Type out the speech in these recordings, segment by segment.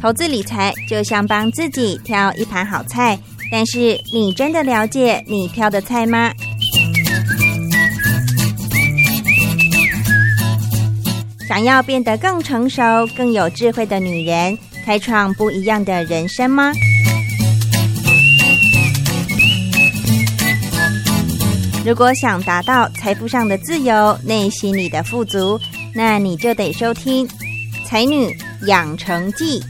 投资理财就像帮自己挑一盘好菜，但是你真的了解你挑的菜吗？想要变得更成熟、更有智慧的女人，开创不一样的人生吗？如果想达到财富上的自由、内心里的富足，那你就得收听《才女养成记》。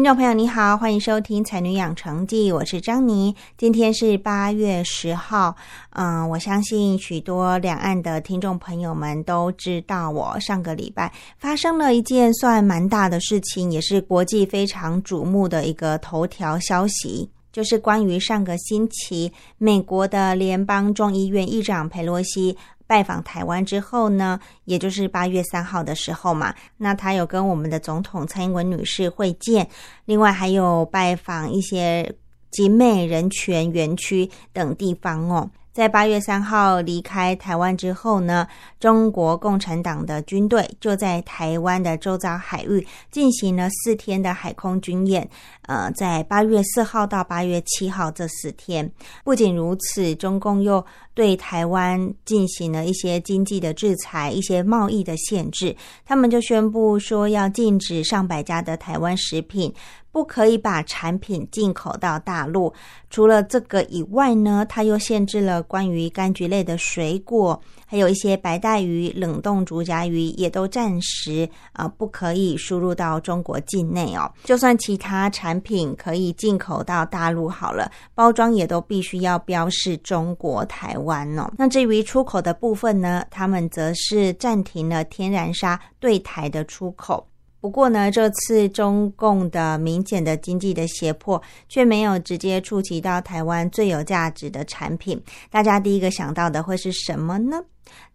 听众朋友，你好，欢迎收听《才女养成记》，我是张妮。今天是八月十号，嗯，我相信许多两岸的听众朋友们都知道，我上个礼拜发生了一件算蛮大的事情，也是国际非常瞩目的一个头条消息，就是关于上个星期美国的联邦众议院议长佩洛西。拜访台湾之后呢，也就是八月三号的时候嘛，那他有跟我们的总统蔡英文女士会见，另外还有拜访一些集美人权园区等地方哦。在八月三号离开台湾之后呢，中国共产党的军队就在台湾的周遭海域进行了四天的海空军演。呃，在八月四号到八月七号这四天，不仅如此，中共又对台湾进行了一些经济的制裁、一些贸易的限制。他们就宣布说，要禁止上百家的台湾食品。不可以把产品进口到大陆。除了这个以外呢，它又限制了关于柑橘类的水果，还有一些白带鱼、冷冻竹荚鱼，也都暂时啊不可以输入到中国境内哦。就算其他产品可以进口到大陆好了，包装也都必须要标示中国台湾哦。那至于出口的部分呢，他们则是暂停了天然砂对台的出口。不过呢，这次中共的明显的经济的胁迫，却没有直接触及到台湾最有价值的产品。大家第一个想到的会是什么呢？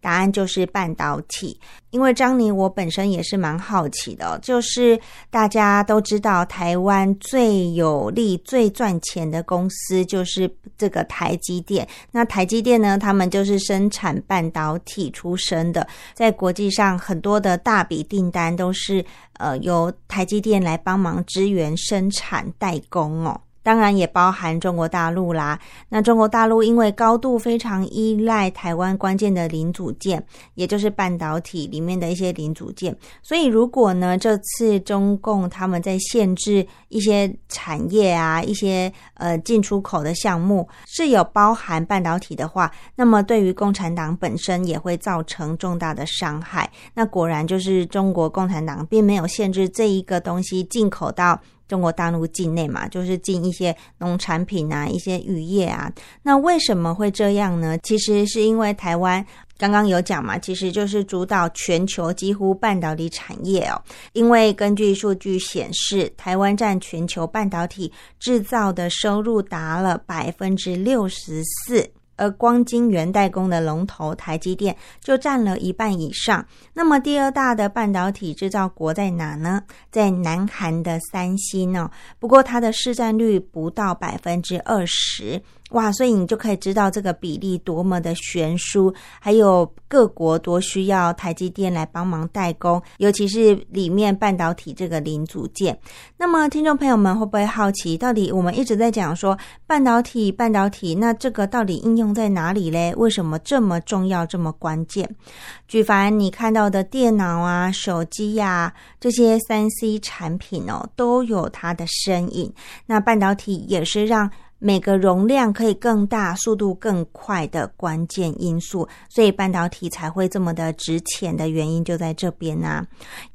答案就是半导体，因为张妮我本身也是蛮好奇的，就是大家都知道台湾最有利、最赚钱的公司就是这个台积电。那台积电呢，他们就是生产半导体出身的，在国际上很多的大笔订单都是呃由台积电来帮忙支援生产代工哦。当然也包含中国大陆啦。那中国大陆因为高度非常依赖台湾关键的零组件，也就是半导体里面的一些零组件，所以如果呢这次中共他们在限制一些产业啊、一些呃进出口的项目是有包含半导体的话，那么对于共产党本身也会造成重大的伤害。那果然就是中国共产党并没有限制这一个东西进口到。中国大陆境内嘛，就是进一些农产品啊，一些渔业啊。那为什么会这样呢？其实是因为台湾刚刚有讲嘛，其实就是主导全球几乎半导体产业哦。因为根据数据显示，台湾占全球半导体制造的收入达了百分之六十四。而光晶圆代工的龙头台积电就占了一半以上。那么第二大的半导体制造国在哪呢？在南韩的三星哦。不过它的市占率不到百分之二十。哇，所以你就可以知道这个比例多么的悬殊，还有各国多需要台积电来帮忙代工，尤其是里面半导体这个零组件。那么，听众朋友们会不会好奇，到底我们一直在讲说半导体，半导体，那这个到底应用在哪里嘞？为什么这么重要，这么关键？举凡你看到的电脑啊、手机呀这些三 C 产品哦，都有它的身影。那半导体也是让每个容量可以更大、速度更快的关键因素，所以半导体才会这么的值钱的原因就在这边呐。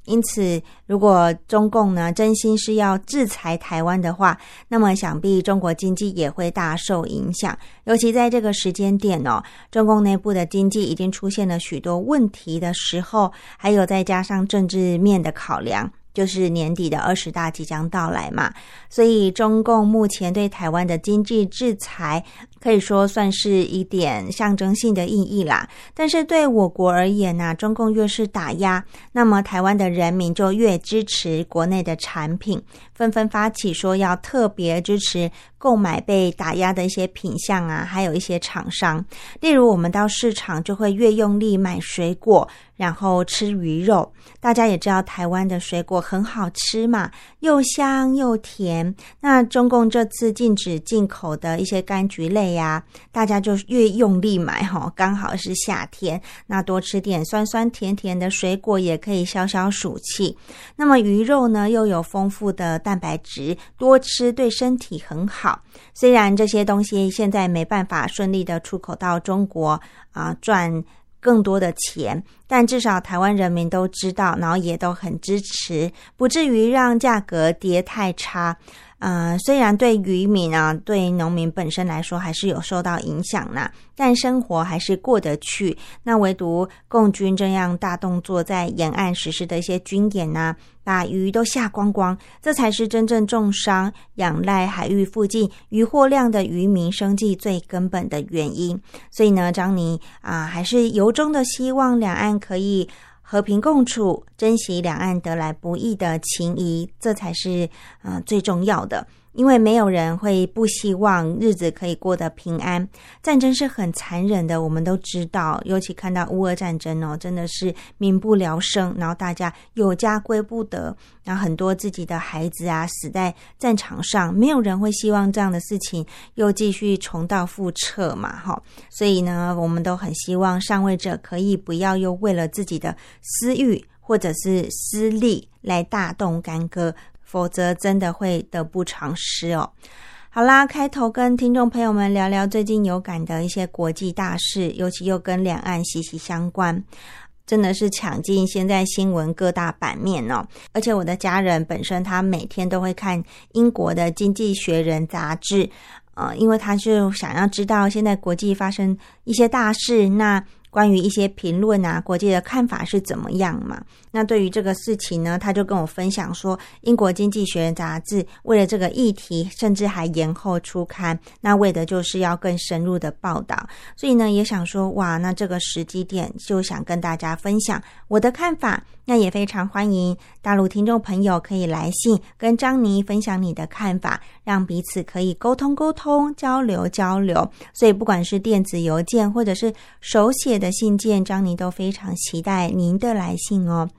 因此，如果中共呢真心是要制裁台湾的话，那么想必中国经济也会大受影响。尤其在这个时间点哦，中共内部的经济已经出现了许多问题的时候，还有再加上政治面的考量。就是年底的二十大即将到来嘛，所以中共目前对台湾的经济制裁可以说算是一点象征性的意义啦。但是对我国而言呢，中共越是打压，那么台湾的人民就越支持国内的产品，纷纷发起说要特别支持购买被打压的一些品相啊，还有一些厂商，例如我们到市场就会越用力买水果。然后吃鱼肉，大家也知道台湾的水果很好吃嘛，又香又甜。那中共这次禁止进口的一些柑橘类呀，大家就越用力买哈。刚好是夏天，那多吃点酸酸甜甜的水果也可以消消暑气。那么鱼肉呢，又有丰富的蛋白质，多吃对身体很好。虽然这些东西现在没办法顺利的出口到中国啊，赚。更多的钱，但至少台湾人民都知道，然后也都很支持，不至于让价格跌太差。嗯，虽然对渔民啊，对农民本身来说还是有受到影响呢，但生活还是过得去。那唯独共军这样大动作，在沿岸实施的一些军演呐，把鱼都下光光，这才是真正重伤、仰赖海域附近渔获量的渔民生计最根本的原因。所以呢，张妮啊，还是由衷的希望两岸可以。和平共处，珍惜两岸得来不易的情谊，这才是嗯最重要的。因为没有人会不希望日子可以过得平安。战争是很残忍的，我们都知道。尤其看到乌俄战争哦，真的是民不聊生，然后大家有家归不得，然后很多自己的孩子啊死在战场上，没有人会希望这样的事情又继续重蹈覆辙嘛，哈。所以呢，我们都很希望上位者可以不要又为了自己的私欲或者是私利来大动干戈。否则真的会得不偿失哦。好啦，开头跟听众朋友们聊聊最近有感的一些国际大事，尤其又跟两岸息息相关，真的是抢进现在新闻各大版面哦。而且我的家人本身他每天都会看英国的《经济学人》杂志，呃，因为他就想要知道现在国际发生一些大事，那。关于一些评论啊，国际的看法是怎么样嘛？那对于这个事情呢，他就跟我分享说，英国经济学人杂志为了这个议题，甚至还延后出刊，那为的就是要更深入的报道。所以呢，也想说，哇，那这个时机点就想跟大家分享我的看法。那也非常欢迎大陆听众朋友可以来信跟张妮分享你的看法，让彼此可以沟通沟通、交流交流。所以不管是电子邮件或者是手写的信件，张妮都非常期待您的来信哦。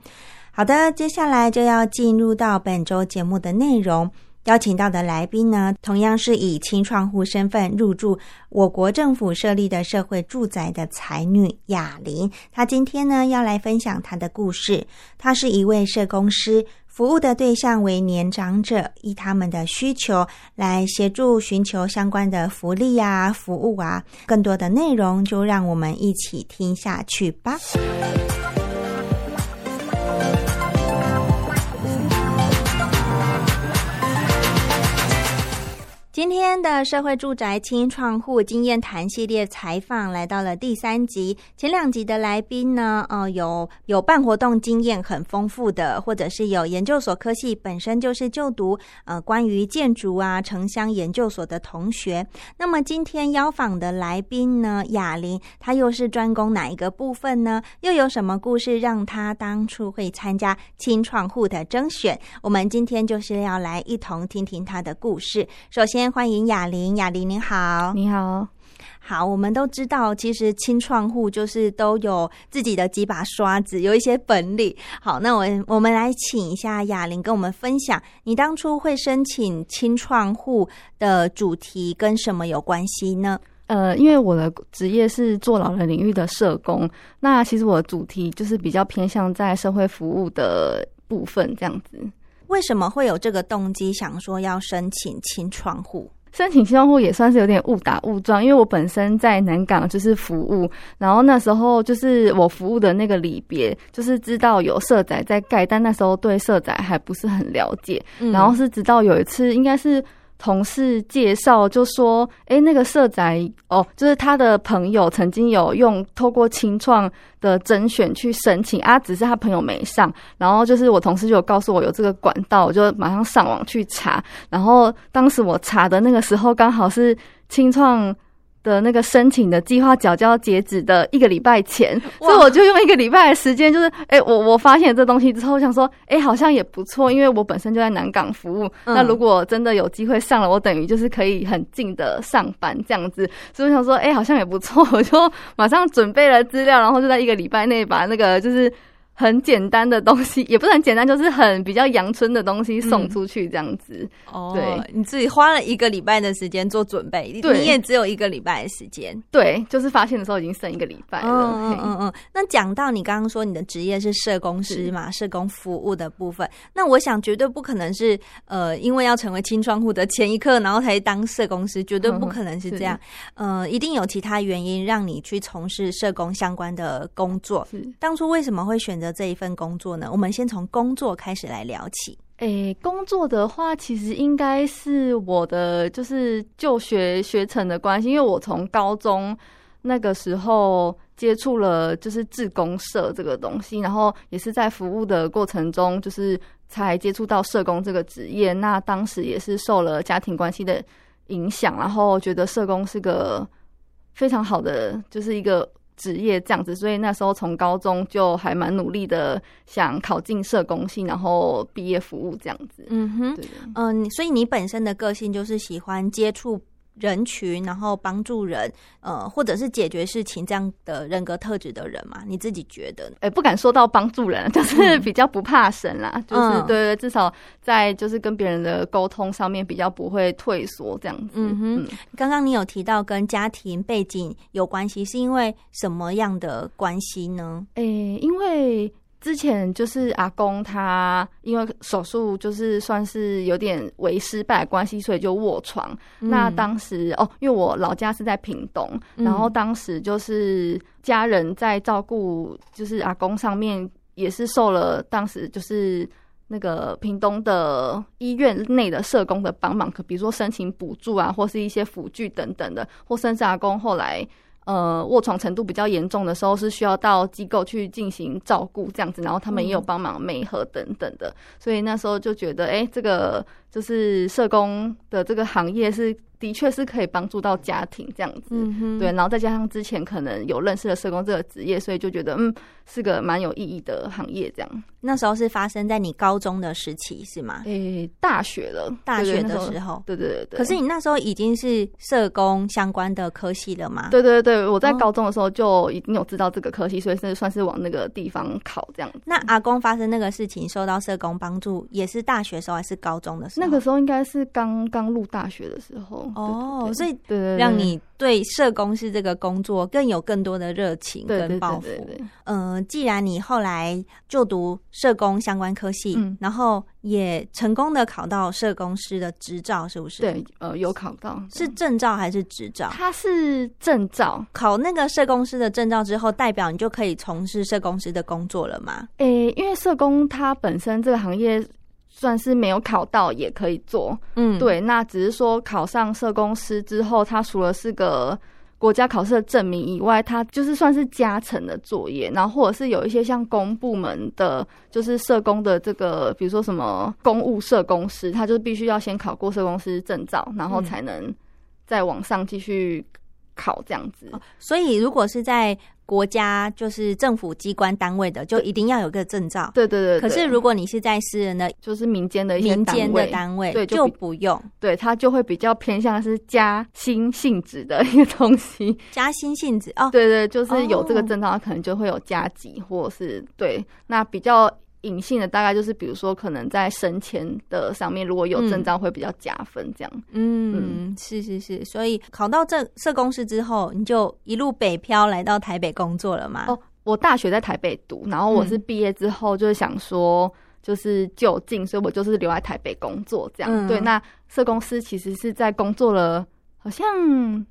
好的，接下来就要进入到本周节目的内容。邀请到的来宾呢，同样是以清创户身份入住我国政府设立的社会住宅的才女雅玲。她今天呢要来分享她的故事。她是一位社工师，服务的对象为年长者，以他们的需求来协助寻求相关的福利啊、服务啊。更多的内容就让我们一起听下去吧。的社会住宅轻创户经验谈系列采访来到了第三集。前两集的来宾呢，呃，有有办活动经验很丰富的，或者是有研究所科系本身就是就读呃关于建筑啊城乡研究所的同学。那么今天邀访的来宾呢，雅玲，她又是专攻哪一个部分呢？又有什么故事让她当初会参加轻创户的征选？我们今天就是要来一同听听她的故事。首先。欢迎雅玲，雅玲您好，你好，好，我们都知道，其实清创户就是都有自己的几把刷子，有一些本领。好，那我我们来请一下雅玲跟我们分享，你当初会申请清创户的主题跟什么有关系呢？呃，因为我的职业是做老人领域的社工，那其实我的主题就是比较偏向在社会服务的部分这样子。为什么会有这个动机，想说要申请清创户？申请新用户也算是有点误打误撞，因为我本身在南港就是服务，然后那时候就是我服务的那个里别，就是知道有社宅在盖，但那时候对社宅还不是很了解，然后是直到有一次应该是。同事介绍就说：“哎，那个社宅哦，就是他的朋友曾经有用透过清创的甄选去申请啊，只是他朋友没上。然后就是我同事就有告诉我有这个管道，我就马上上网去查。然后当时我查的那个时候，刚好是清创。”的那个申请的计划缴交截止的一个礼拜前，所以我就用一个礼拜的时间，就是哎，我我发现这东西之后，想说，哎，好像也不错，因为我本身就在南港服务，那如果真的有机会上了，我等于就是可以很近的上班这样子，所以我想说，哎，好像也不错，我就马上准备了资料，然后就在一个礼拜内把那个就是。很简单的东西，也不是很简单，就是很比较阳春的东西送出去这样子。哦，对，你自己花了一个礼拜的时间做准备，你也只有一个礼拜的时间。对，就是发现的时候已经剩一个礼拜了。嗯嗯嗯。那讲到你刚刚说你的职业是社工师嘛，社工服务的部分，那我想绝对不可能是呃，因为要成为清窗户的前一刻，然后才当社工师，绝对不可能是这样。呃，一定有其他原因让你去从事社工相关的工作。当初为什么会选择？的这一份工作呢，我们先从工作开始来聊起。诶，工作的话，其实应该是我的就是就学学成的关系，因为我从高中那个时候接触了就是志工社这个东西，然后也是在服务的过程中，就是才接触到社工这个职业。那当时也是受了家庭关系的影响，然后觉得社工是个非常好的，就是一个。职业这样子，所以那时候从高中就还蛮努力的，想考进社工系，然后毕业服务这样子。嗯哼，嗯，所以你本身的个性就是喜欢接触。人群，然后帮助人，呃，或者是解决事情这样的人格特质的人嘛？你自己觉得？哎，不敢说到帮助人，就是比较不怕神啦，就是对对，至少在就是跟别人的沟通上面比较不会退缩这样子。嗯哼，刚刚你有提到跟家庭背景有关系，是因为什么样的关系呢？哎，因为。之前就是阿公他因为手术就是算是有点为失败关系，所以就卧床。那当时哦，因为我老家是在屏东，然后当时就是家人在照顾，就是阿公上面也是受了当时就是那个屏东的医院内的社工的帮忙，可比如说申请补助啊，或是一些辅具等等的，或甚至阿公后来。呃，卧床程度比较严重的时候，是需要到机构去进行照顾这样子，然后他们也有帮忙美合等等的，所以那时候就觉得，哎，这个就是社工的这个行业是。的确是可以帮助到家庭这样子，对，然后再加上之前可能有认识了社工这个职业，所以就觉得嗯是个蛮有意义的行业。这样，那时候是发生在你高中的时期是吗？诶，大学了，大学的时候，对对对对。可是你那时候已经是社工相关的科系了吗？对对对，我在高中的时候就已经有知道这个科系，所以是算是往那个地方考这样。那阿公发生那个事情，受到社工帮助，也是大学时候还是高中的时候？那个时候应该是刚刚入大学的时候。哦，所以让你对社工是这个工作更有更多的热情跟抱负。嗯，既然你后来就读社工相关科系，然后也成功的考到社工师的执照，是不是？对，呃，有考到，是证照还是执照？它是证照。考那个社工师的证照之后，代表你就可以从事社工师的工作了吗？诶，因为社工它本身这个行业。算是没有考到也可以做，嗯，对，那只是说考上社公司之后，它除了是个国家考试的证明以外，它就是算是加成的作业，然后或者是有一些像公部门的，就是社工的这个，比如说什么公务社工师，他就必须要先考过社工师证照，然后才能再往上继续考这样子。所以如果是在国家就是政府机关单位的，就一定要有个证照。对对对。可是如果你是在私人的，就是民间的一些民间的单位，对，就不用。对，它就会比较偏向是加薪性质的一个东西。加薪性质哦。对对，就是有这个证照，它可能就会有加级，或者是对，那比较。隐性的大概就是，比如说可能在升迁的上面，如果有证照会比较加分，这样。嗯，是是是，所以考到这社工师之后，你就一路北漂来到台北工作了吗？哦，我大学在台北读，然后我是毕业之后就是想说。就是就近，所以我就是留在台北工作这样。嗯对，那社公司其实是在工作了好像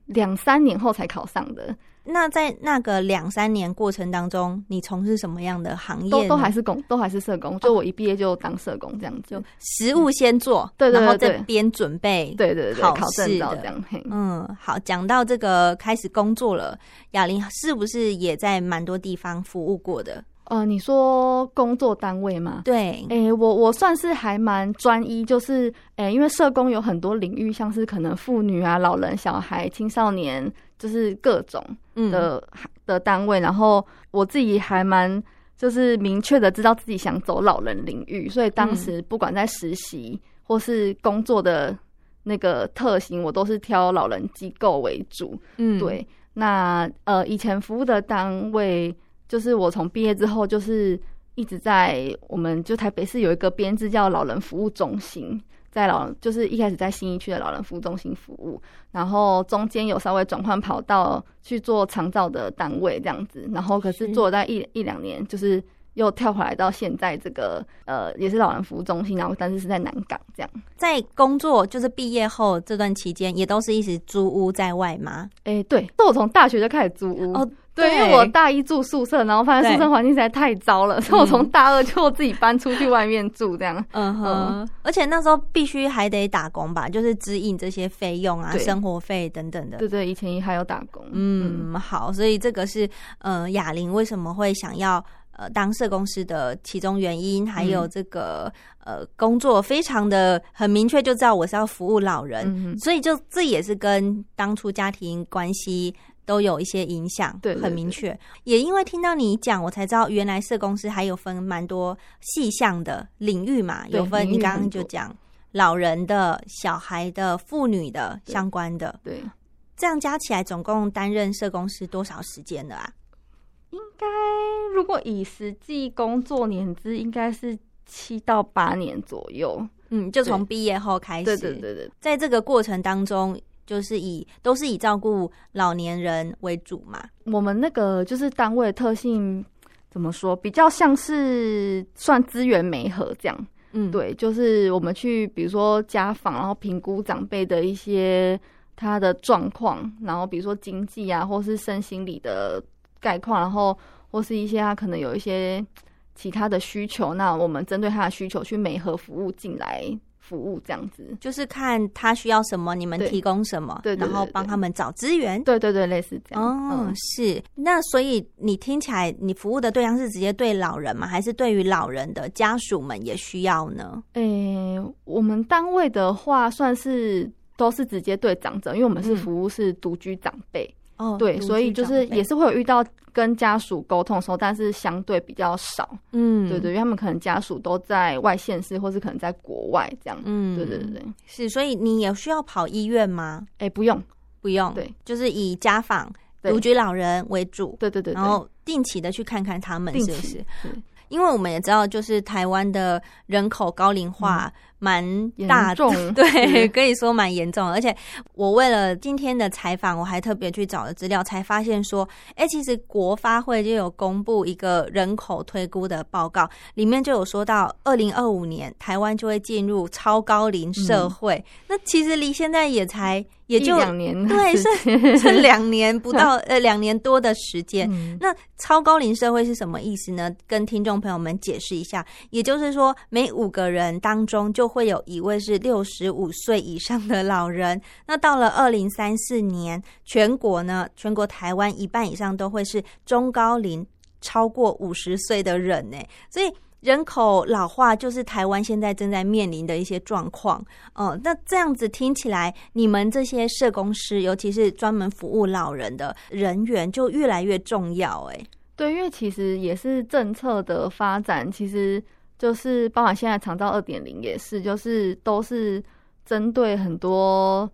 两三年后才考上的，那在那个两三年过程当中，你从事什么样的行业？都都还是工，都还是社工。就我一毕业就当社工这样子。就实务先做，对对对然后这边准备。对对对，考试的这样。嗯，好，讲到这个开始工作了，雅玲是不是也在蛮多地方服务过的？呃，你说工作单位吗？对，诶、我我算是还蛮专一，就是诶、因为社工有很多领域，像是可能妇女啊、老人、小孩、青少年，就是各种嗯，的、的单位。然后我自己还蛮就是明确的知道自己想走老人领域，所以当时不管在实习或是工作的那个特型，我都是挑老人机构为主。嗯，对，那呃，以前服务的单位，就是我从毕业之后，就是一直在我们就台北市有一个编制叫老人服务中心，在老就是一开始在新一区的老人服务中心服务，然后中间有稍微转换跑道去做长照的单位这样子，然后可是是做了一一两年，就是又跳回来到现在这个呃也是老人服务中心，然后但是是在南港这样。在工作就是毕业后这段期间，也都是一直租屋在外吗？诶、对，是我从大学就开始租屋哦对，因为我大一住宿舍，然后发现宿舍环境实在太糟了，所以我从大二就自己搬出去外面住，这样。嗯哼，而且那时候必须还得打工吧，就是支应这些费用啊、生活费等等的。对对，以前还有打工。嗯，好，所以这个是呃雅玲为什么会想要呃当社工师的其中原因，还有嗯这个、呃工作非常的很明确，就知道我是要服务老人，所以就这也是跟当初家庭关系。都有一些影响，对对很明确。也因为听到你讲，我才知道原来社公司还有分蛮多细项的领域嘛，有分。你刚刚就讲老人的、小孩的、妇女的相关的，对，这样加起来总共担任社工师多少时间的啊？应该如果以实际工作年资，应该是七到八年左右。嗯，就从毕业后开始，对对对对在这个过程当中，就是以都是以照顾老年人为主嘛。我们那个就是单位的特性怎么说，比较像是算资源媒合这样。嗯，对，就是我们去比如说家访，然后评估长辈的一些他的状况，然后比如说经济啊，或是身心理的概况，然后或是一些他可能有一些其他的需求，那我们针对他的需求去媒合服务进来服务这样子。就是看他需要什么，你们提供什么，对对对然后帮他们找资源。对对对，类似这样。哦，嗯是。那所以你听起来，你服务的对象是直接对老人吗？还是对于老人的家属们也需要呢？诶、我们单位的话，算是都是直接对长者，因为我们是嗯服务是独居长辈。哦对，所以就是也是，会有遇到跟家属沟通的时候，但是相对比较少。嗯，对对，因为他们可能家属都在外县市，或是可能在国外这样。嗯，对对对对，是。所以你也需要跑医院吗？哎、不用，不用，对，就是以家访对独居老人为主。对对对对，然后定期的去看看他们是不？是因为我们也知道，就是台湾的人口高龄化蛮大的，严重对，可以说蛮严重。而且我为了今天的采访，我还特别去找了资料，才发现说，哎，其实国发会就有公布一个人口推估的报告，里面就有说到，二零二五年台湾就会进入超高龄社会。那其实离现在也才也就两年，对，是是两年不到，呃，两年多的时间。嗯那超高龄社会是什么意思呢？跟听众朋友们解释一下，也就是说，每五个人当中就会有一位是六十五岁以上的老人。那到了二零三四年，全国呢，全国台湾一半以上都会是中高龄，超过五十岁的人呢。所以。人口老化就是台湾现在正在面临的一些状况，嗯、那这样子听起来，你们这些社工师，尤其是专门服务老人的人员，就越来越重要、哎，对，因为其实也是政策的发展，其实就是包含现在长照二点零也是，就是都是针对很多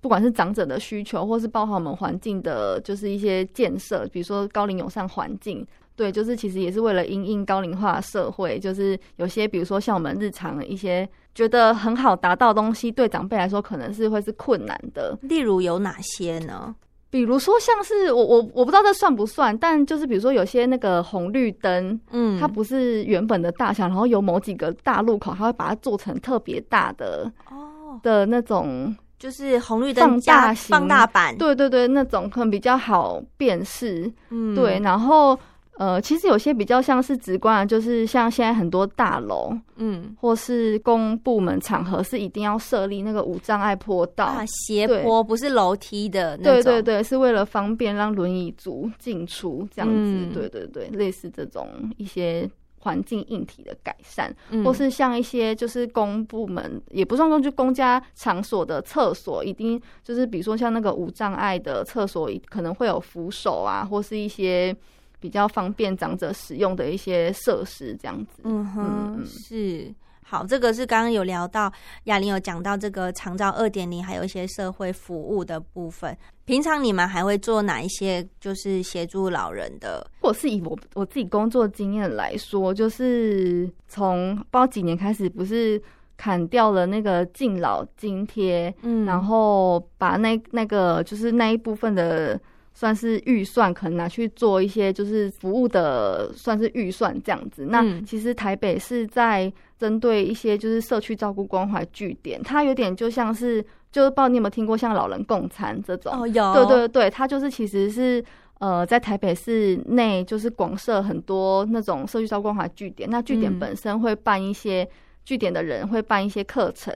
不管是长者的需求，或是包含我们环境的，就是一些建设，比如说高龄友善环境。对，就是其实也是为了因应高龄化社会，就是有些比如说像我们日常一些觉得很好达到的东西，对长辈来说可能是会是困难的。例如有哪些呢？比如说像是我我我不知道这算不算，但就是比如说有些那个红绿灯，嗯，它不是原本的大小，然后有某几个大路口，它会把它做成特别大的哦，的那种，就是红绿灯放大型放大版，对对对，那种可能比较好辨识。嗯，对，然后呃，其实有些比较像是直观的，就是像现在很多大楼嗯，或是公部门场合是一定要设立那个无障碍坡道。啊，斜坡不是楼梯的那种，对对对，是为了方便让轮椅族进出这样子。嗯对对对，类似这种一些环境硬体的改善，嗯或是像一些就是公部门也不算公，就公家场所的厕所，一定就是比如说像那个无障碍的厕所，可能会有扶手啊，或是一些比较方便长者使用的一些设施这样子。嗯哼，是。好，这个是刚刚有聊到，雅玲有讲到这个长照二点零，还有一些社会服务的部分。平常你们还会做哪一些，就是协助老人的？或是以我我自己工作经验来说，就是从不知道几年开始，不是砍掉了那个敬老津贴，嗯然后把那那个就是那一部分的算是预算，可能拿去做一些就是服务的算是预算这样子。那嗯其实台北是在针对一些就是社区照顾关怀据点，它有点就像是就是不知道你有没有听过像老人共餐这种，哦，有，对对对，它就是其实是呃，在台北市内就是广设很多那种社区照顾关怀据点，那据点嗯本身会办一些据点的人会办一些课程。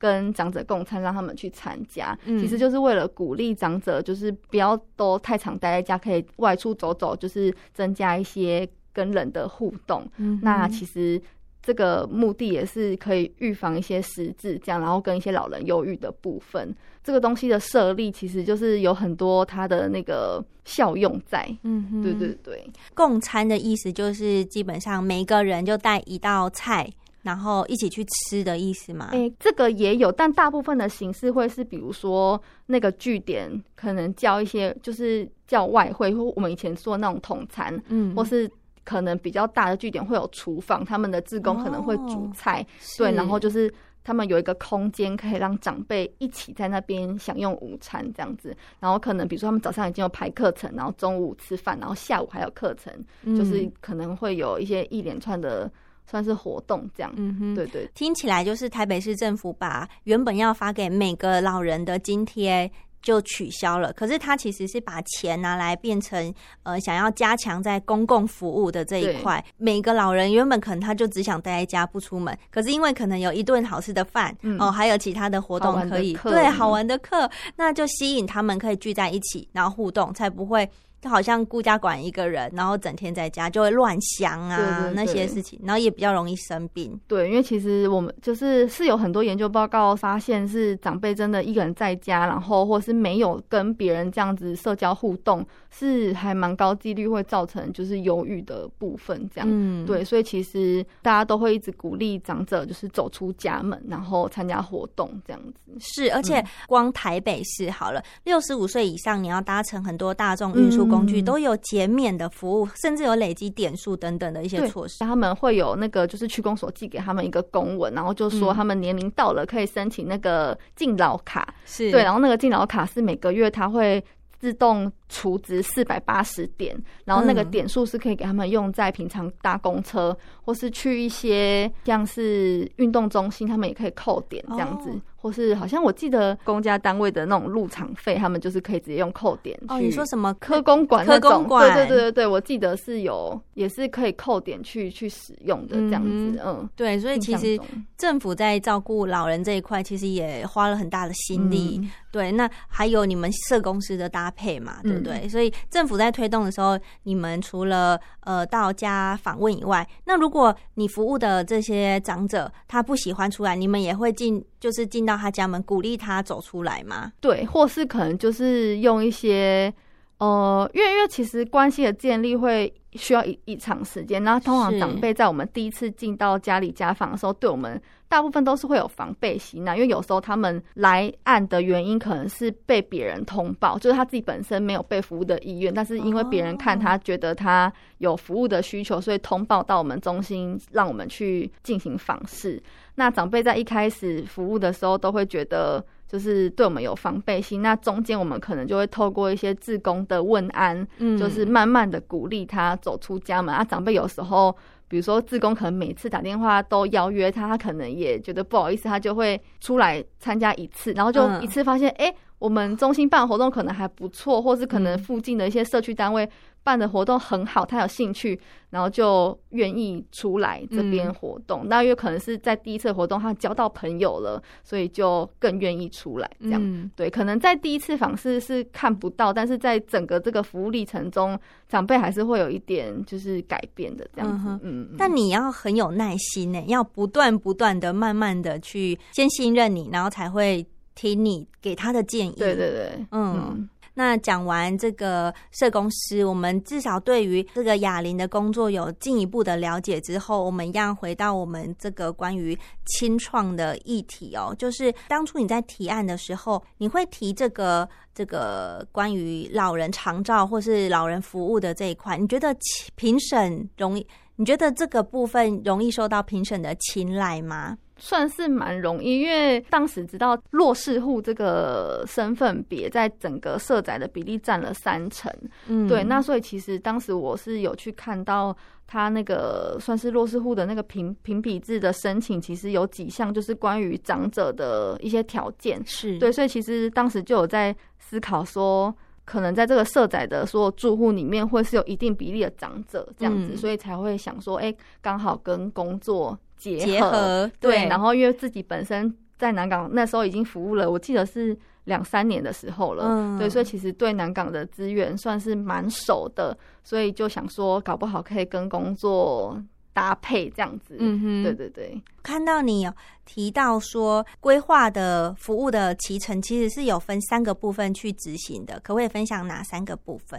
跟长者共餐，让他们去参加，嗯其实就是为了鼓励长者，就是不要都太常待在家，可以外出走走，就是增加一些跟人的互动。嗯那其实这个目的也是可以预防一些失智，这样，然后跟一些老人忧郁的部分。这个东西的设立，其实就是有很多它的那个效用在。嗯哼对对对，共餐的意思就是基本上每个人就带一道菜，然后一起去吃的意思吗？诶、这个也有，但大部分的形式会是，比如说那个据点可能叫一些，就是叫外汇，或我们以前做那种统餐，嗯。或是可能比较大的据点会有厨房，他们的志工可能会煮哦菜，对，然后就是他们有一个空间可以让长辈一起在那边享用午餐这样子，然后可能比如说他们早上已经有排课程，然后中午吃饭，然后下午还有课程，就是嗯。可能会有一些一连串的算是活动这样，嗯哼，对对。听起来就是台北市政府把原本要发给每个老人的津贴就取消了，可是他其实是把钱拿来变成呃想要加强在公共服务的这一块。每个老人原本可能他就只想待在家不出门，可是因为可能有一顿好吃的饭、嗯。哦，还有其他的活动可以课对嗯。好玩的课，那就吸引他们可以聚在一起，然后互动，才不会。就好像孤家管一个人，然后整天在家就会乱想啊对对那些事情，然后也比较容易生病。对，因为其实我们就是是有很多研究报告发现，是长辈真的一个人在家，然后或是没有跟别人这样子社交互动，是还蛮高几率会造成就是忧郁的部分这样。嗯，对，所以其实大家都会一直鼓励长者就是走出家门，然后参加活动这样子。是，而嗯且光台北市好了，六十五岁以上，你要搭乘很多大众运输工具，嗯都有减免的服务，甚至有累积点数等等的一些措施。他们会有那个就是区公所寄给他们一个公文，然后就说嗯他们年龄到了可以申请那个敬老卡。是对，然后那个敬老卡是每个月它会自动储值四百八十点，然后那个嗯。点数是可以给他们用在平常搭公车，或是去一些像是运动中心，他们也可以扣点这样子，哦。或是好像我记得公家单位的那种入场费，他们就是可以直接用扣点。哦，你说什么？科公馆科那种，公馆。对对对对对，我记得是有，也是可以扣点去去使用的这样嗯子，嗯。对，所以其实政府在照顾老人这一块，其实也花了很大的心力。嗯。对，那还有你们社公司的搭配嘛，对不嗯对？所以政府在推动的时候，你们除了呃到家访问以外，那如果你服务的这些长者他不喜欢出来，你们也会进，就是进到他家门，鼓励他走出来吗？对，或是可能就是用一些呃，因为因为其实关系的建立会需要一一长时间，那通常长辈在我们第一次进到家里家访的时候，对我们大部分都是会有防备心啊，因为有时候他们来案的原因可能是被别人通报，就是他自己本身没有被服务的意愿，但是因为别人看他觉得他有服务的需求，所以通报到我们中心，让我们去进行访视。那长辈在一开始服务的时候，都会觉得就是对我们有防备心。那中间我们可能就会透过一些志工的问安，嗯就是慢慢的鼓励他走出家门。啊，长辈有时候，比如说志工可能每次打电话都邀约他，他可能也觉得不好意思，他就会出来参加一次，然后就嗯一次发现，哎、我们中心办活动可能还不错，或是可能嗯附近的一些社区单位办的活动很好，他有兴趣，然后就愿意出来这边嗯活动。那因为可能是在第一次活动他交到朋友了，所以就更愿意出来这样。嗯对，可能在第一次访视是看不到，但是在整个这个服务历程中，长辈还是会有一点就是改变的这样子。嗯哼嗯嗯但你要很有耐心呢，要不断不断的、慢慢的去先信任你，然后才会听你给他的建议。对对对，嗯那讲完这个社工师，我们至少对于这个哑铃的工作有进一步的了解之后，我们一样回到我们这个关于清创的议题哦。就是当初你在提案的时候，你会提这个这个关于老人长照或是老人服务的这一块，你觉得评审容易？你觉得这个部分容易受到评审的青睐吗？算是蛮容易，因为当时知道弱势户这个身份别在整个社宅的比例占了三成，嗯。对，那所以其实当时我是有去看到他那个算是弱势户的那个评评比制的申请，其实有几项就是关于长者的一些条件，是。对，所以其实当时就有在思考说，可能在这个社宅的所有住户里面，会是有一定比例的长者这样子，嗯。所以才会想说，哎、刚好跟工作结合，结合对，然后因为自己本身在南港那时候已经服务了，我记得是两三年的时候了，嗯对，所以其实对南港的资源算是蛮熟的，所以就想说，搞不好可以跟工作搭配这样子，嗯哼对对对。看到你有提到说，规划的服务的期程其实是有分三个部分去执行的，可不可以分享哪三个部分？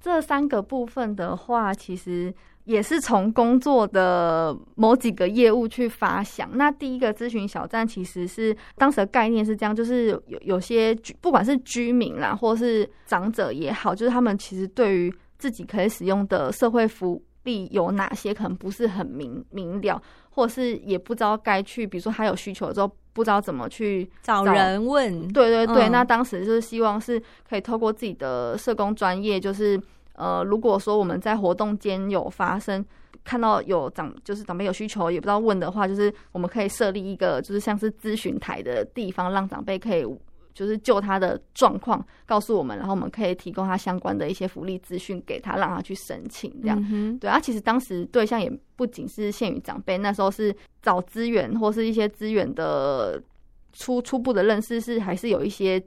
这三个部分的话，其实也是从工作的某几个业务去发想。那第一个咨询小站，其实是当时的概念是这样，就是有有些居不管是居民啦，或是长者也好，就是他们其实对于自己可以使用的社会福利有哪些，可能不是很明明了，或是也不知道该去，比如说他有需求的时候，不知道怎么去找人问，对对对，那当时就是希望是可以透过自己的社工专业，就是呃，如果说我们在活动间有发生。看到有长就是长辈有需求，也不知道问的话，就是我们可以设立一个就是像是咨询台的地方，让长辈可以就是就他的状况告诉我们，然后我们可以提供他相关的一些福利资讯给他，让他去申请这样。嗯，对啊，其实当时对象也不仅是限于长辈，那时候是找资源或是一些资源的初初步的认识是还是有一些，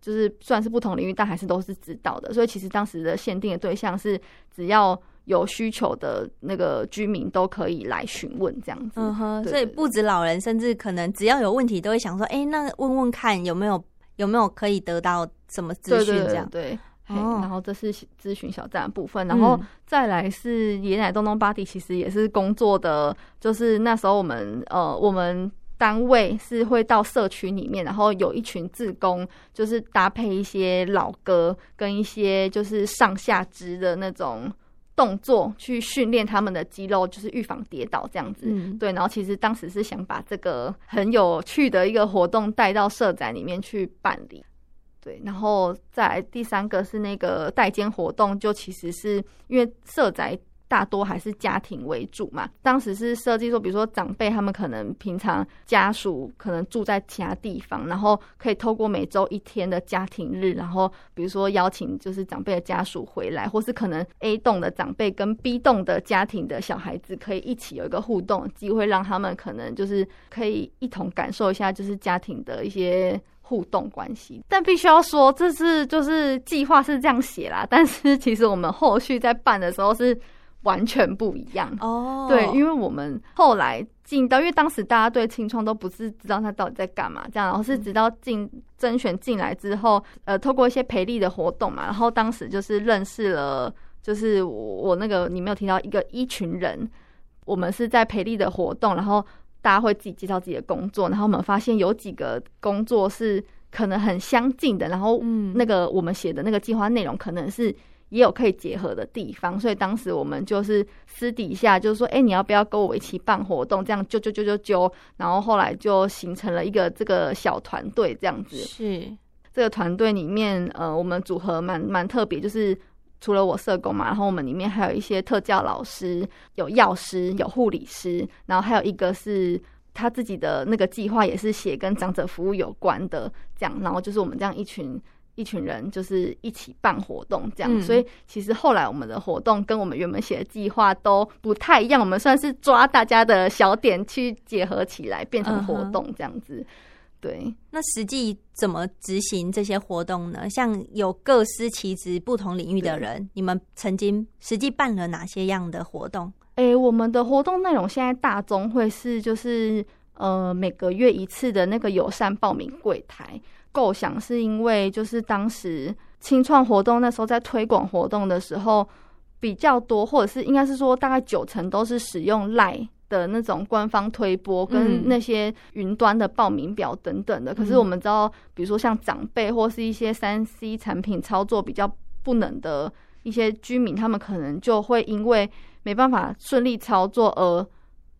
就是算是不同领域，但还是都是知道的。所以其实当时的限定的对象是只要有需求的那个居民都可以来询问这样子。所以不止老人，甚至可能只要有问题，都会想说，哎、那问问看有没有有没有可以得到什么资讯这样。对然后这是咨询小站的部分，然后嗯再来是爷奶东东巴迪，其实也是工作的，就是那时候我们呃我们单位是会到社区里面，然后有一群志工，就是搭配一些老歌跟一些就是上下肢的那种动作去训练他们的肌肉，就是预防跌倒这样子。嗯，对，然后其实当时是想把这个很有趣的一个活动带到社宅里面去办理。对，然后再来第三个是那个代间活动，就其实是因为社宅大多还是家庭为主嘛。当时是设计说，比如说长辈他们可能平常家属可能住在其他地方，然后可以透过每周一天的家庭日，然后比如说邀请就是长辈的家属回来，或是可能 A 栋的长辈跟 B 栋的家庭的小孩子可以一起有一个互动机会，让他们可能就是可以一同感受一下就是家庭的一些。互动关系，但必须要说，这是就是计划是这样写啦，但是其实我们后续在办的时候是完全不一样。哦，对，因为我们后来进到，因为当时大家对青创都不是知道他到底在干嘛，这样，然后是直到进甄选进来之后，呃，透过一些培力的活动嘛，然后当时就是认识了，就是我我那个你没有提到一个一群人，我们是在培力的活动，然后大家会自己介绍自己的工作，然后我们发现有几个工作是可能很相近的，然后嗯那个我们写的那个计划内容可能是也有可以结合的地方，所以当时我们就是私底下就是说，哎，你要不要跟我一起办活动？这样揪揪揪揪揪，然后后来就形成了一个这个小团队这样子。是这个团队里面，呃，我们组合蛮蛮特别，就是除了我社工嘛，然后我们里面还有一些特教老师，有药师，有护理师，然后还有一个是他自己的那个计划也是写跟长者服务有关的，这样，然后就是我们这样一群。一群人就是一起办活动这样，所以其实后来我们的活动跟我们原本写的计划都不太一样。我们算是抓大家的小点去结合起来，变成活动这样子。对，那实际怎么执行这些活动呢？像有各司其职、不同领域的人，你们曾经实际办了哪些样的活动？诶，我们的活动内容现在大宗会是就是呃每个月一次的那个友善报名柜台。构想是因为就是当时清创活动那时候在推广活动的时候比较多，或者是应该是说大概九成都是使用赖的那种官方推播跟那些云端的报名表等等的。可是我们知道，比如说像长辈或是一些三 C 产品操作比较不能的一些居民，他们可能就会因为没办法顺利操作而。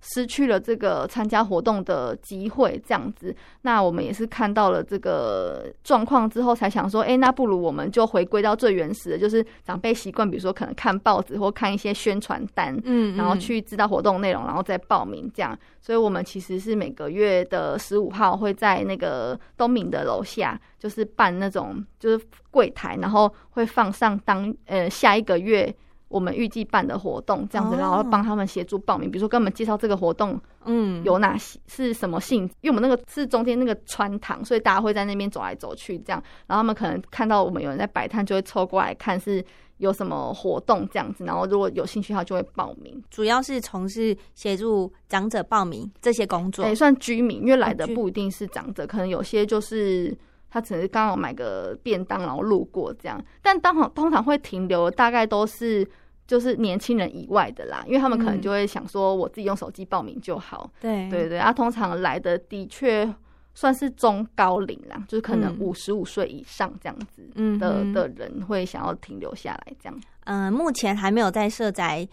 失去了这个参加活动的机会，这样子，那我们也是看到了这个状况之后，才想说，哎，那不如我们就回归到最原始的，就是长辈习惯，比如说可能看报纸或看一些宣传单，嗯，然后去知道活动内容，然后再报名这样。所以我们其实是每个月的十五号会在那个东明的楼下，就是办那种就是柜台，然后会放上当呃下一个月。我们预计办的活动这样子，然后帮他们协助报名，比如说跟我们介绍这个活动，嗯，有哪些是什么性？因为我们那个是中间那个穿堂，所以大家会在那边走来走去这样，然后他们可能看到我们有人在摆摊，就会凑过来看是有什么活动这样子，然后如果有兴趣，他就会报名。主要是从事协助长者报名这些工作，也算居民，因为来的不一定是长者，可能有些就是他只是刚好买个便当，然后路过这样，但当好通常会停留，大概都是。就是年轻人以外的啦，因为他们可能就会想说，我自己用手机报名就好。对对对，啊，通常来的的确算是中高龄啦，就是可能五十五岁以上这样子的的人会想要停留下来这样。嗯，目前还没有在社宅。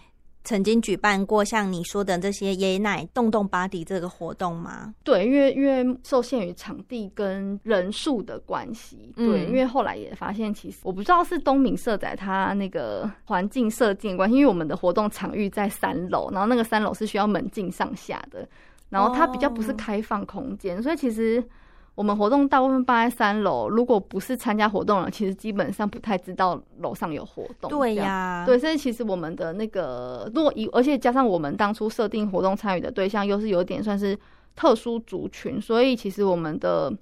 曾经举办过像你说的这些爷爷奶动动巴迪这个活动吗？对，因为因为受限于场地跟人数的关系，对，因为后来也发现，其实我不知道是东明社仔他那个环境设计关系，因为我们的活动场域在三楼，然后那个三楼是需要门禁上下的，然后它比较不是开放空间，所以其实。我们活动大部分办在三楼，如果不是参加活动了，其实基本上不太知道楼上有活动。对呀，对，所以其实我们的那个，如果以而且加上我们当初设定活动参与的对象又是有点算是特殊族群，所以其实我们的。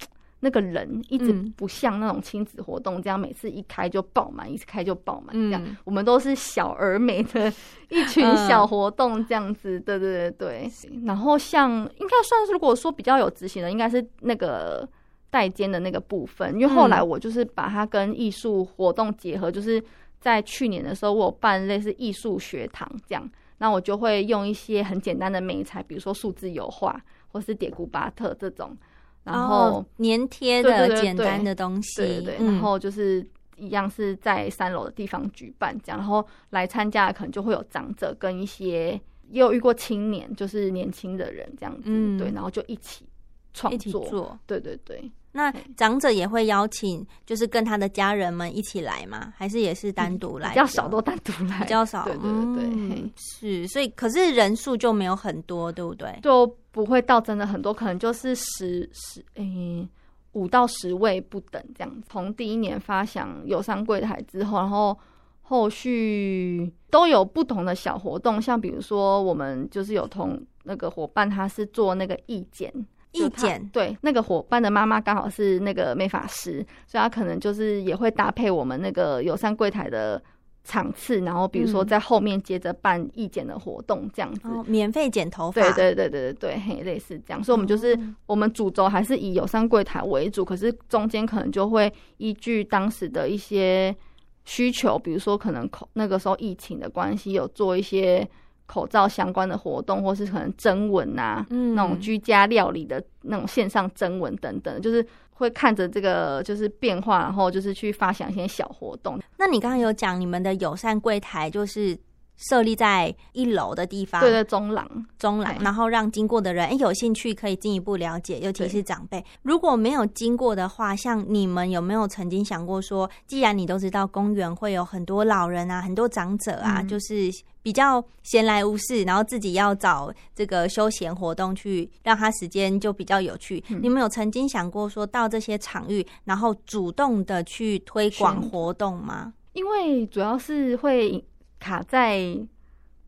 那个人一直不像那种亲子活动这样，每次一开就爆满，一开就爆满这样。我们都是小而美的一群小活动这样子，对对对对。然后像应该算是如果说比较有执行的，应该是那个代间的那个部分，因为后来我就是把它跟艺术活动结合，就是在去年的时候，我办类似艺术学堂这样，那我就会用一些很简单的美材，比如说数字油画或是叠古巴特这种。然后粘贴的简单的东西，对对，然后就是一样是在三楼的地方举办这样，然后来参加的可能就会有长者跟一些也有遇过青年，就是年轻的人这样子，对，然后就一起创作，对对对。那长者也会邀请，就是跟他的家人们一起来吗？还是也是单独来？比较少，都单独来，比较少。对对对，是，所以可是人数就没有很多，对不对？就不会到真的很多，可能就是十十诶五到十位不等这样。从第一年发想友商柜台之后，然后后续都有不同的小活动，像比如说我们就是有同那个伙伴，他是做那个意见。意见对那个伙伴的妈妈刚好是那个美发师，所以他可能就是也会搭配我们那个友善柜台的场次，然后比如说在后面接着办义剪的活动这样子，免费剪头发，对对对对对对，嘿，类似这样。所以我们就是我们主轴还是以友善柜台为主，可是中间可能就会依据当时的一些需求，比如说可能口那个时候疫情的关系，有做一些。口罩相关的活动，或是可能征文啊，那种居家料理的那种线上征文等等，就是会看着这个就是变化，然后就是去发想一些小活动。那你刚刚有讲你们的友善柜台就是设立在一楼的地方，对对，中廊。中廊，然后让经过的人，哎，有兴趣可以进一步了解，尤其是长辈。如果没有经过的话，像你们有没有曾经想过说，既然你都知道公园会有很多老人啊，很多长者啊，嗯。就是比较闲来无事，然后自己要找这个休闲活动去让他时间就比较有趣。嗯。你们有曾经想过说到这些场域，然后主动的去推广活动吗？因为主要是会卡在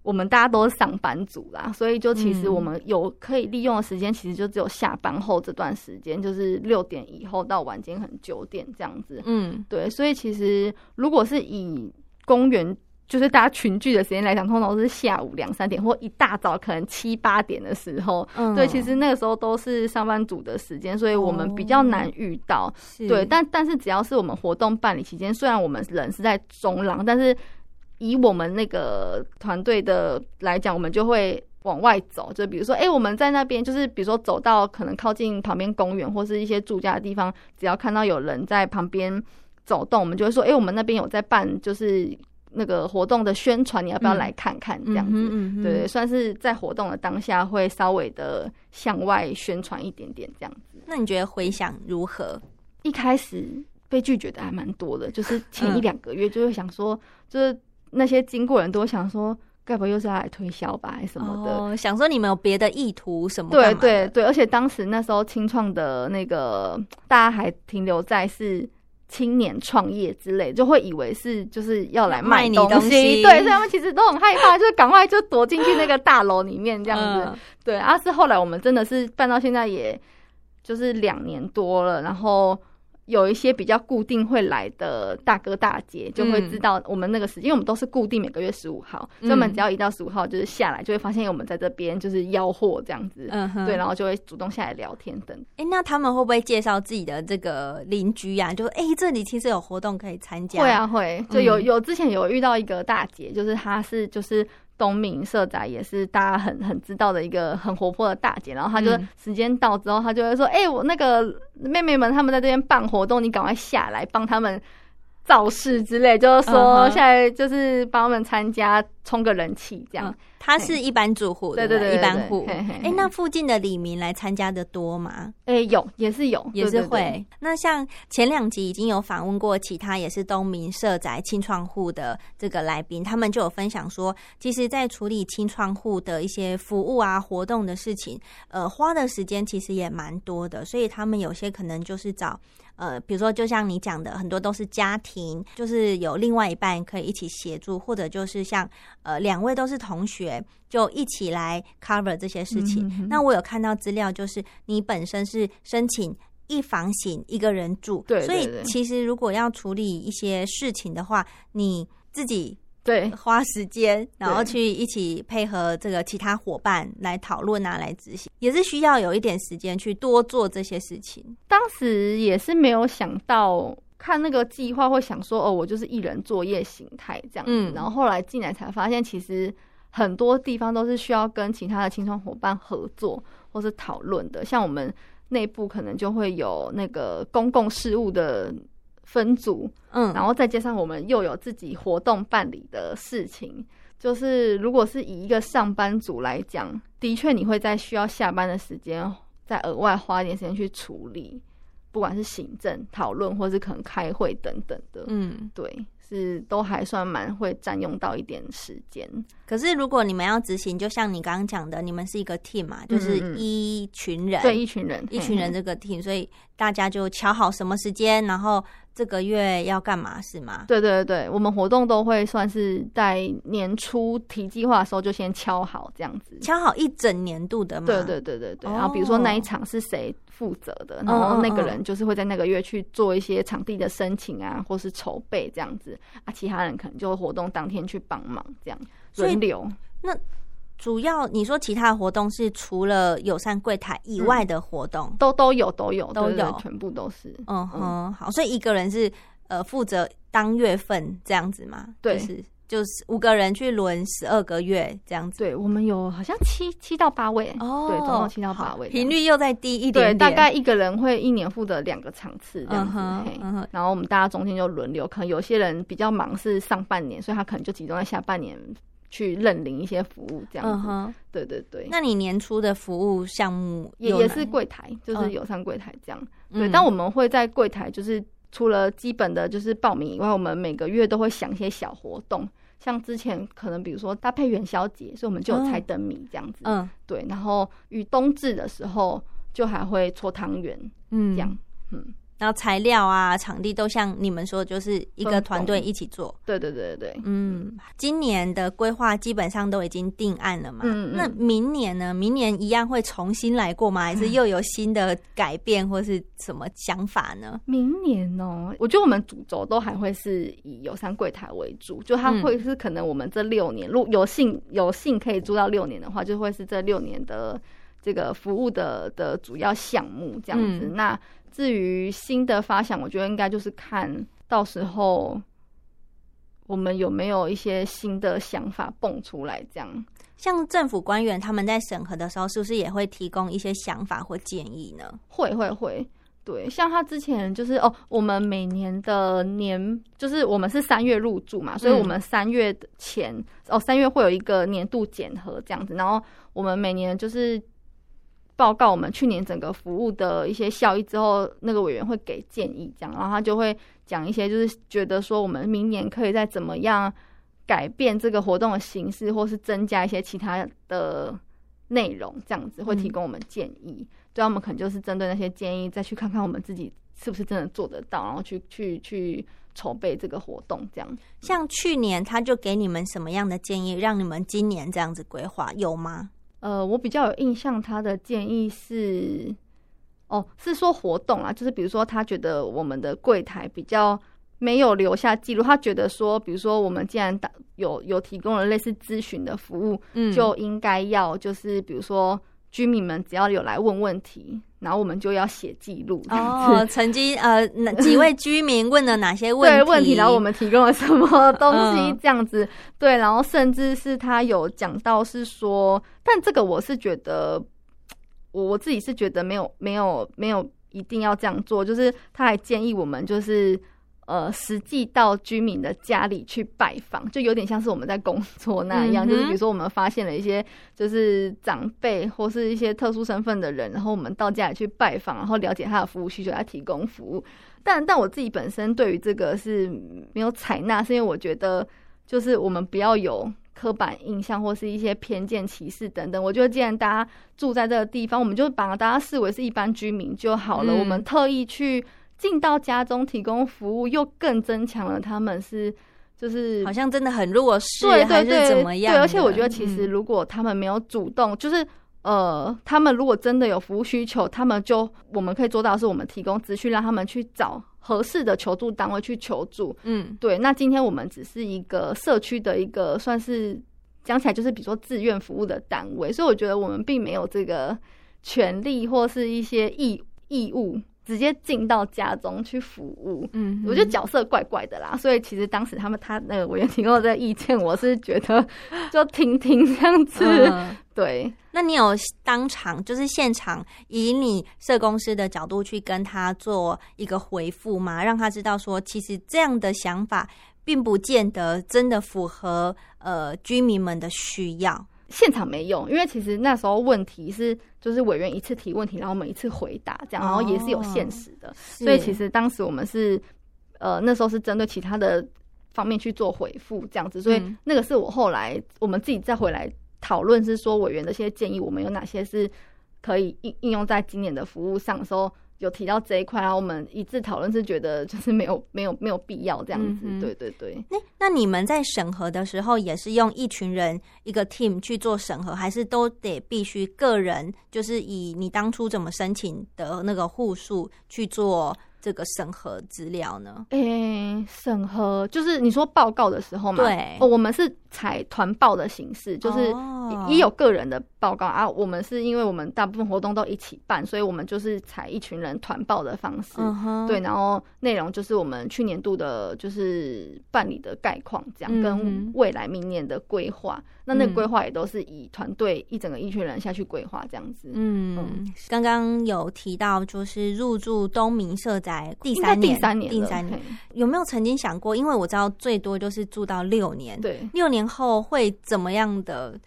我们大家都是上班族啦，所以就其实嗯我们有可以利用的时间，其实就只有下班后这段时间，就是六点以后到晚间可能九点这样子。嗯对，所以其实如果是以公园就是大家群聚的时间来讲，通常都是下午两三点或一大早可能七八点的时候。嗯对，其实那个时候都是上班族的时间，所以我们比较难遇到。是对，但但是只要是我们活动办理期间，虽然我们人是在中廊，但是以我们那个团队的来讲，我们就会往外走。就比如说，哎、我们在那边，就是比如说走到可能靠近旁边公园或是一些住家的地方，只要看到有人在旁边走动，我们就会说，哎、我们那边有在办，就是那个活动的宣传，你要不要嗯来看看？这样子。嗯哼嗯对对，算是在活动的当下会稍微的向外宣传一点点这样子。那你觉得回想如何？一开始被拒绝的还蛮多的，就是前一嗯两个月就会想说，就是那些经过人都想说，该不会又是要来推销吧，什么的。哦，想说你们有别的意图什么对？对对，而且当时那时候清创的那个，大家还停留在是青年创业之类，就会以为是就是要来卖你东东西对，所以他们其实都很害怕，就是赶快就躲进去那个大楼里面这样子。嗯对，啊是后来我们真的是办到现在，也就是两年多了，然后有一些比较固定会来的大哥大姐，就会嗯知道我们那个时间，因为我们都是固定每个月十五号，所以我们只要一到十五号就是下来，就会发现我们在这边就是吆喝这样子。对，然后就会主动下来聊天等。哎、那他们会不会介绍自己的这个邻居呀、就哎、诶这里其实有活动可以参加。会，啊，会就有嗯有之前有遇到一个大姐，就是她是就是东明社宅，也是大家很很知道的一个很活泼的大姐。然后她就嗯时间到之后，她就会说：“哎、我那个妹妹们他们在这边办活动，你赶快下来帮他们造势之类，就是嗯说哼下来就是帮他们参加，冲个人气这样。嗯他是一般住户，对对对一般户。哎、嘿那附近的李明来参加的多吗？哎、有也是有，也是会。那像前两集已经有访问过其他也是东明社宅清创户的这个来宾，他们就有分享说，其实，在处理清创户的一些服务啊、活动的事情，呃，花的时间其实也蛮多的，所以他们有些可能就是找。呃，比如说，就像你讲的，很多都是家庭，就是有另外一半可以一起协助，或者就是像呃两位都是同学，就一起来 cover 这些事情。嗯哼哼那我有看到资料，就是你本身是申请一房型一个人住，对所以其实如果要处理一些事情的话，你自己对花时间，然后去一起配合这个其他伙伴来讨论啊，来执行，也是需要有一点时间去多做这些事情。当时也是没有想到看那个计划会想说哦，我就是一人作业形态这样子，嗯然后后来进来才发现，其实很多地方都是需要跟其他的青创伙伴合作或是讨论的，像我们内部可能就会有那个公共事务的分组，嗯，然后再加上我们又有自己活动办理的事情，就是如果是以一个上班族来讲，的确你会在需要下班的时间再额外花一点时间去处理，不管是行政讨论或是可能开会等等的，嗯，对，是都还算蛮会占用到一点时间。可是如果你们要执行，就像你刚刚讲的，你们是一个 team 嘛，就是一群人，对，一群人，一群人这个 team，所以大家就敲好什么时间，然后这个月要干嘛是吗？对对对，我们活动都会算是在年初提计划的时候就先敲好这样子。敲好一整年度的嘛。对对对对对，哦然后比如说那一场是谁负责的，然后那个人就是会在那个月去做一些场地的申请啊，或是筹备这样子啊，其他人可能就会活动当天去帮忙这样轮流。主要你说其他的活动是除了友善柜台以外的活动，都都有都有都对对对有全部都是。嗯哼，好，所以一个人是呃负责当月份这样子嘛？对。就是就是五个人去轮十二个月这样子。对，我们有好像七七到八位，哦，对，总共七到八位，频率又再低一点对，点，大概一个人会一年负责两个场次这样子，嗯哼。然后我们大家中间就轮流，可能有些人比较忙是上半年，所以他可能就集中在下半年去认领一些服务这样子。对对对，那你年初的服务项目也也是柜台，就是嗯友善柜台这样。对，嗯但我们会在柜台就是除了基本的就是报名以外，我们每个月都会想一些小活动。像之前可能比如说搭配元宵节，所以我们就有猜灯谜这样子。嗯对，然后与冬至的时候就还会搓汤圆嗯这样。嗯，然后材料啊、场地都像你们说，就是一个分团队一起做。对对对对对。嗯，今年的规划基本上都已经定案了嘛。嗯嗯那明年呢？明年一样会重新来过吗？还是又有新的改变或是什么想法呢？明年哦，我觉得我们主轴都还会是以友善柜台为主，就它嗯会是可能我们这六年，如果有幸有幸可以做到六年的话，就会是这六年的这个服务的的主要项目这样子。嗯那至于新的发想，我觉得应该就是看到时候我们有没有一些新的想法蹦出来，这样。像政府官员他们在审核的时候，是不是也会提供一些想法或建议呢？会会会，对，像他之前就是哦，我们每年的年就是我们是三月入住嘛，所以嗯我们三月的前、哦三月会有一个年度检核这样子，然后我们每年就是报告我们去年整个服务的一些效益之后，那个委员会给建议这样，然后他就会讲一些就是觉得说我们明年可以再怎么样改变这个活动的形式，或是增加一些其他的内容，这样子会提供我们建议。对，我们可能就是针对那些建议，再去看看我们自己是不是真的做得到，然后去去去筹备这个活动，这样。像去年他就给你们什么样的建议，让你们今年这样子规划有吗？呃，我比较有印象，他的建议是，哦，是说活动啊，就是比如说他觉得我们的柜台比较没有留下记录，他觉得说，比如说我们既然打有有提供了类似咨询的服务，嗯。就应该要就是比如说居民们只要有来问问题，然后我们就要写记录。哦，曾经呃，哪 几位居民问了哪些问题？对问题，然后我们提供了什么东西嗯这样子，对，然后甚至是他有讲到是说，但这个我是觉得，我我自己是觉得没有没有没有一定要这样做，就是他还建议我们就是。呃，实际到居民的家里去拜访，就有点像是我们在工作那样。嗯就是比如说，我们发现了一些就是长辈或是一些特殊身份的人，然后我们到家里去拜访，然后了解他的服务需求，来提供服务。但但我自己本身对于这个是没有采纳，是因为我觉得就是我们不要有刻板印象或是一些偏见、歧视等等。我觉得既然大家住在这个地方，我们就把大家视为是一般居民就好了。嗯我们特意去进到家中提供服务，又更增强了他们是就是好像真的很弱势，对还是对对，怎么样？对，而且我觉得其实嗯如果他们没有主动，就是呃，他们如果真的有服务需求，他们就我们可以做到是，我们提供资讯，让他们去找合适的求助单位去求助。嗯对，那今天我们只是一个社区的一个算是讲起来就是比如说自愿服务的单位，所以我觉得我们并没有这个权利或是一些义义务直接进到家中去服务。嗯，我觉得角色怪怪的啦，所以其实当时他们他那个委员提供的这个意见，我是觉得就听听这样子，嗯对，那你有当场就是现场以你社公司的角度去跟他做一个回复吗？让他知道说，其实这样的想法并不见得真的符合呃居民们的需要。现场没用，因为其实那时候问题是就是委员一次提问题，然后我们一次回答这样，然后也是有限时的，所以其实当时我们是呃那时候是针对其他的方面去做回复这样子，所以嗯。那个是我后来我们自己再回来讨论，是说委员的一些建议，我们有哪些是可以应应用在今年的服务上的时候。有提到这一块，然后我们一致讨论是觉得就是没有没有没有必要这样子，对对对。那那你们在审核的时候，也是用一群人一个 team 去做审核，还是都得必须个人，就是以你当初怎么申请的那个户数去做这个审核资料呢？诶，审核就是你说报告的时候嘛？对，哦，我们是采团报的形式，就是也有个人的报告啊。我们是因为我们大部分活动都一起办，所以我们就是采一群人团报的方式。对，然后内容就是我们去年度的，就是办理的概况，这样跟未来明年的规划。那那个规划也都是以团队一整个一群人下去规划这样子。嗯，刚刚有提到就是入住东明社宅第三年，第三年，第三年，有没有曾经想过？因为我知道最多就是住到六年，对，六年后会怎么样的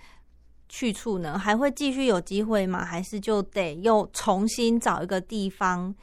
去处呢？还会继续有机会吗？还是就得又重新找一个地方？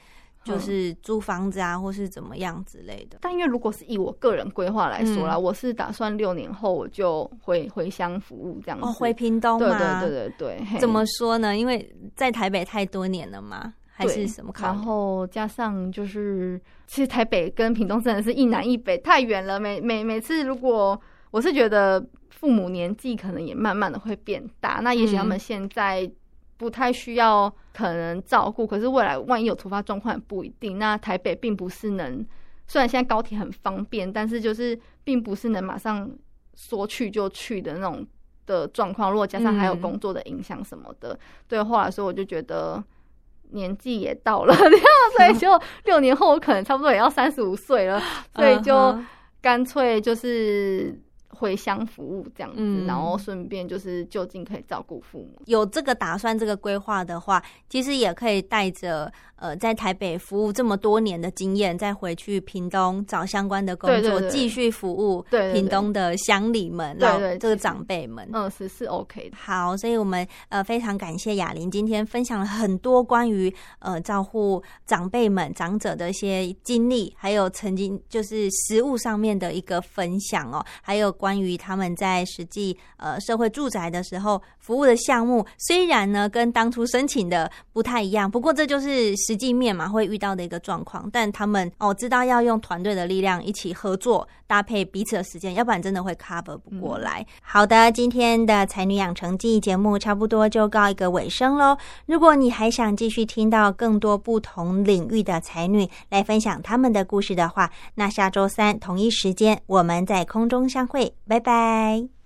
就是租房子啊，或是怎么样之类的。但因为如果是以我个人规划来说啦，我是打算六年后我就回回乡服务这样子。哦，回屏东吗？对对对对。怎么说呢？因为在台北太多年了嘛，还是什么？然后加上就是，其实台北跟屏东真的是一南一北，太远了。每每每次如果我是觉得父母年纪可能也慢慢的会变大，那也许他们现在。不太需要可能照顾，可是未来万一有突发状况也不一定。那台北并不是能，虽然现在高铁很方便，但是就是并不是能马上说去就去的那种的状况。如果加上还有工作的影响什么的，对后来说我就觉得年纪也到了，所以就六年后我可能差不多也要三十五岁了，所以就干脆就是。回乡服务这样子，然后顺便就是就近可以照顾父母。有这个打算、这个规划的话，其实也可以带着呃在台北服务这么多年的经验，再回去屏东找相关的工作，继续服务屏东的乡里们、然后这个长辈们。嗯，是是 OK 的。好，所以我们呃非常感谢雅玲今天分享了很多关于呃照顾长辈们、长者的一些经历，还有曾经就是食物上面的一个分享哦，还有关。关于他们在实际呃社会住宅的时候服务的项目，虽然呢跟当初申请的不太一样，不过这就是实际面嘛会遇到的一个状况。但他们哦知道要用团队的力量一起合作，搭配彼此的时间，要不然真的会 cover 不过来。好的，今天的才女养成记节目差不多就告一个尾声喽。如果你还想继续听到更多不同领域的才女来分享他们的故事的话，那下周三同一时间我们在空中相会。拜拜。